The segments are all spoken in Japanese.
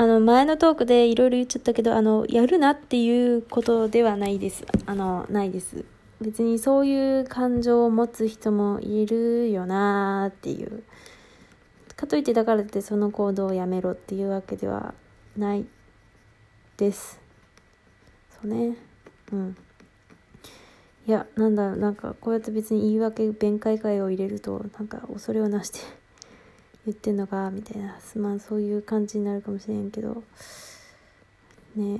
あの、前のトークでいろいろ言っちゃったけど、あの、やるなっていうことではないです。あの、ないです。別にそういう感情を持つ人もいるよなーっていう。かといってだからってその行動をやめろっていうわけではないです。そうね。うん。いや、なんだ、なんかこうやって別に言い訳、弁解会を入れると、なんか恐れをなして言ってんのか、みたいなす。まあそういう感じになるかもしれんけど。ね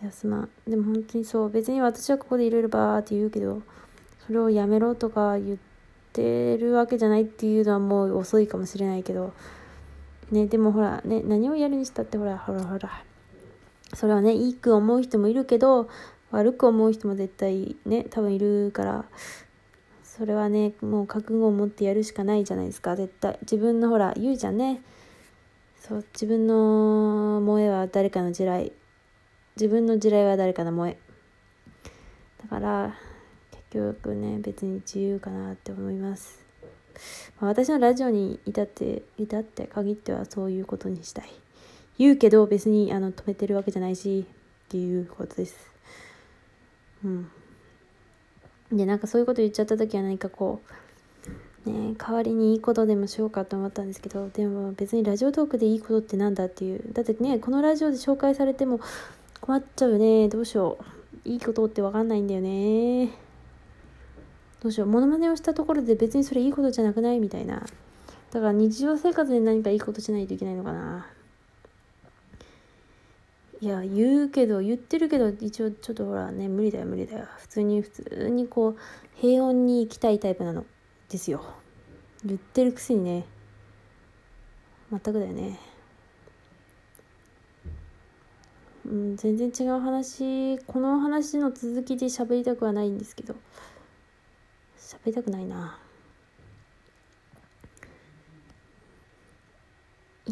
いや、すまん。でも本当にそう、別に私はここでいろいろバーって言うけど、それをやめろとか言ってるわけじゃないっていうのはもう遅いかもしれないけど、ね、でもほら、ね、何をやるにしたってほら、ほらほら、それはね、いいく思う人もいるけど、悪く思う人も絶対ね、多分いるから、それはね、もう覚悟を持ってやるしかないじゃないですか、絶対。自分のほら、言うじゃんね。そう、自分の萌えは誰かの地雷。自分の地雷は誰かの萌え。だから、結局ね、別に自由かなって思います。まあ、私のラジオに至って、至って限ってはそういうことにしたい。言うけど別にあの止めてるわけじゃないしっていうことです。うん。で、なんかそういうこと言っちゃった時は何かこう、ね代わりにいいことでもしようかと思ったんですけど、でも別にラジオトークでいいことってなんだっていう。だってね、このラジオで紹介されても困っちゃうね。どうしよう。いいことってわかんないんだよね。どうしよう。モノマネをしたところで別にそれいいことじゃなくないみたいな。だから日常生活で何かいいことしないといけないのかな。いや、言うけど、言ってるけど、一応ちょっとほらね、無理だよ、無理だよ。普通に、普通にこう、平穏に生きたいタイプなの。ですよ。言ってるくせにね。全くだよね。うん、全然違う話、この話の続きで喋りたくはないんですけど、喋りたくないな。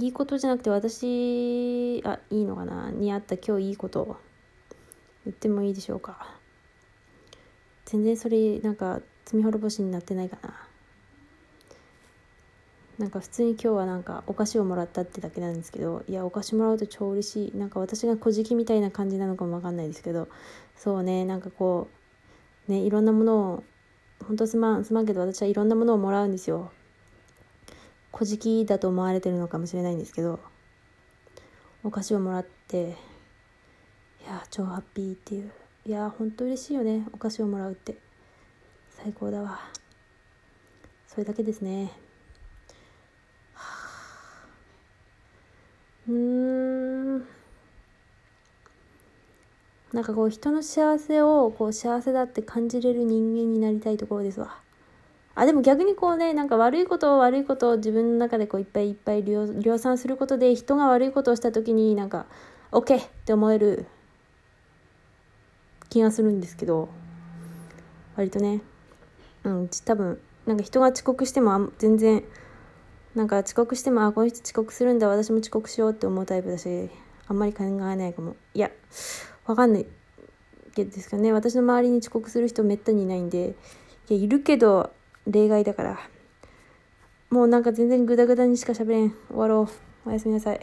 いいことじゃなくて私あいいのかな？にあった今日いいこと。言ってもいいでしょうか？全然それなんか罪滅ぼしになってないかな？なんか普通に今日はなんかお菓子をもらったってだけなんですけどいやお菓子もらうと超嬉しい。なんか私が小じきみたいな感じなのかもわかんないですけどそうねなんかこうねいろんなものを本当すまんすまんけど私はいろんなものをもらうんですよ。小じきだと思われてるのかもしれないんですけどお菓子をもらっていや超ハッピーっていう。いや本当嬉しいよねお菓子をもらうって。最高だわ。それだけですね。うん。なんかこう人の幸せをこう幸せだって感じれる人間になりたいところですわ。あでも逆にこうねなんか悪いことを悪いことを自分の中でこういっぱいいっぱい量産することで人が悪いことをした時になんか OK って思える気がするんですけど割とね。うん多分なんか人が遅刻しても全然なんか遅刻してもあこの人遅刻するんだ私も遅刻しようって思うタイプだしあんまり考えないかも。いやわかんないけどですかね。私の周りに遅刻する人めったにいないんでいやいるけど例外だから。もうなんか全然グダグダにしか喋れん。終わろう。おやすみなさい。